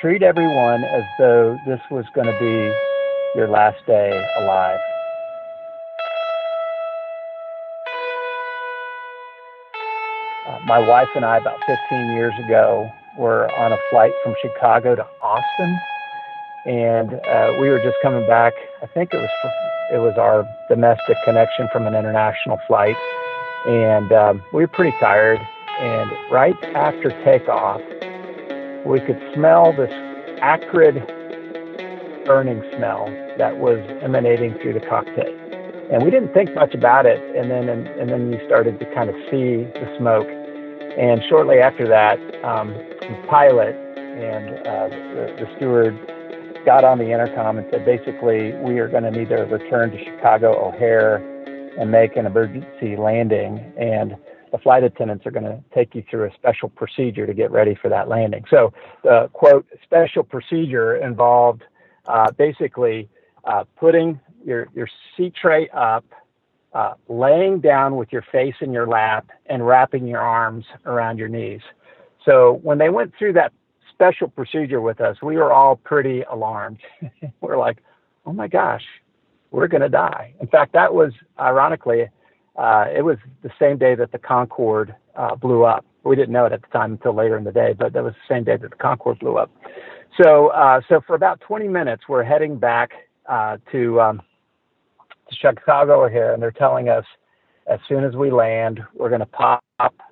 treat everyone as though this was going to be your last day alive. Uh, my wife and I, about 15 years ago, were on a flight from Chicago to Austin, and uh, we were just coming back. I think it was it was our domestic connection from an international flight, and um, we were pretty tired. And right after takeoff, we could smell this acrid burning smell that was emanating through the cockpit. And we didn't think much about it. And then, and, and then you started to kind of see the smoke. And shortly after that, um, the pilot and uh, the, the steward got on the intercom and said, basically, we are going to need to return to Chicago O'Hare and make an emergency landing. And the flight attendants are going to take you through a special procedure to get ready for that landing. So the quote special procedure involved uh, basically uh, putting your, your seat tray up, uh, laying down with your face in your lap, and wrapping your arms around your knees. So when they went through that special procedure with us, we were all pretty alarmed. we're like, oh my gosh, we're going to die. In fact, that was ironically uh, it was the same day that the Concorde uh, blew up. We didn't know it at the time until later in the day, but that was the same day that the Concorde blew up. So, uh, so for about 20 minutes, we're heading back uh, to, um, to Chicago here, and they're telling us as soon as we land, we're going to pop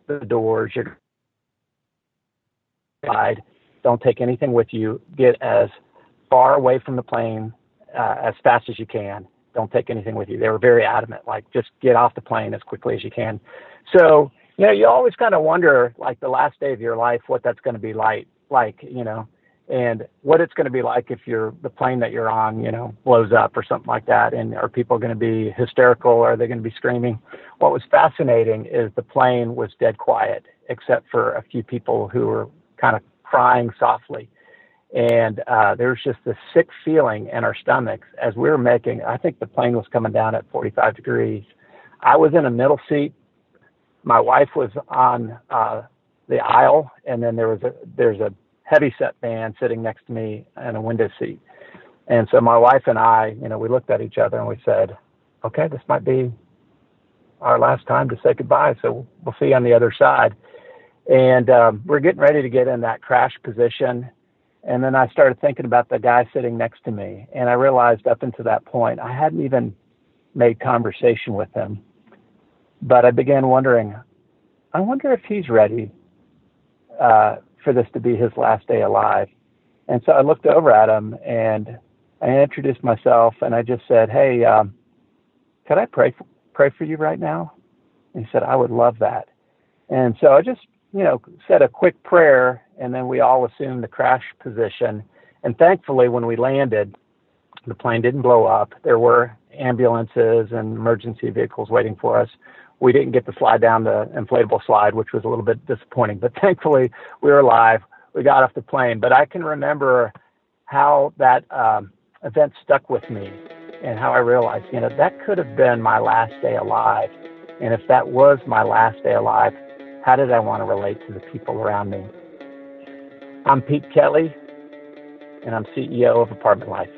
the doors. You're don't take anything with you. Get as far away from the plane uh, as fast as you can don't take anything with you. They were very adamant, like just get off the plane as quickly as you can. So, you know, you always kind of wonder, like the last day of your life, what that's going to be like, like, you know, and what it's going to be like if you're the plane that you're on, you know, blows up or something like that. And are people going to be hysterical? Or are they going to be screaming? What was fascinating is the plane was dead quiet, except for a few people who were kind of crying softly and uh, there was just this sick feeling in our stomachs as we were making. I think the plane was coming down at 45 degrees. I was in a middle seat. My wife was on uh, the aisle, and then there was a there's a heavy set man sitting next to me in a window seat. And so my wife and I, you know, we looked at each other and we said, "Okay, this might be our last time to say goodbye. So we'll see you on the other side." And um, we're getting ready to get in that crash position and then I started thinking about the guy sitting next to me. And I realized up until that point, I hadn't even made conversation with him. But I began wondering, I wonder if he's ready uh, for this to be his last day alive. And so I looked over at him and I introduced myself and I just said, Hey, um, could I pray for, pray for you right now? And he said, I would love that. And so I just you know, said a quick prayer, and then we all assumed the crash position. And thankfully, when we landed, the plane didn't blow up. There were ambulances and emergency vehicles waiting for us. We didn't get to slide down the inflatable slide, which was a little bit disappointing. But thankfully, we were alive. We got off the plane. But I can remember how that um, event stuck with me and how I realized, you know, that could have been my last day alive. And if that was my last day alive, how did I want to relate to the people around me? I'm Pete Kelly, and I'm CEO of Apartment Life.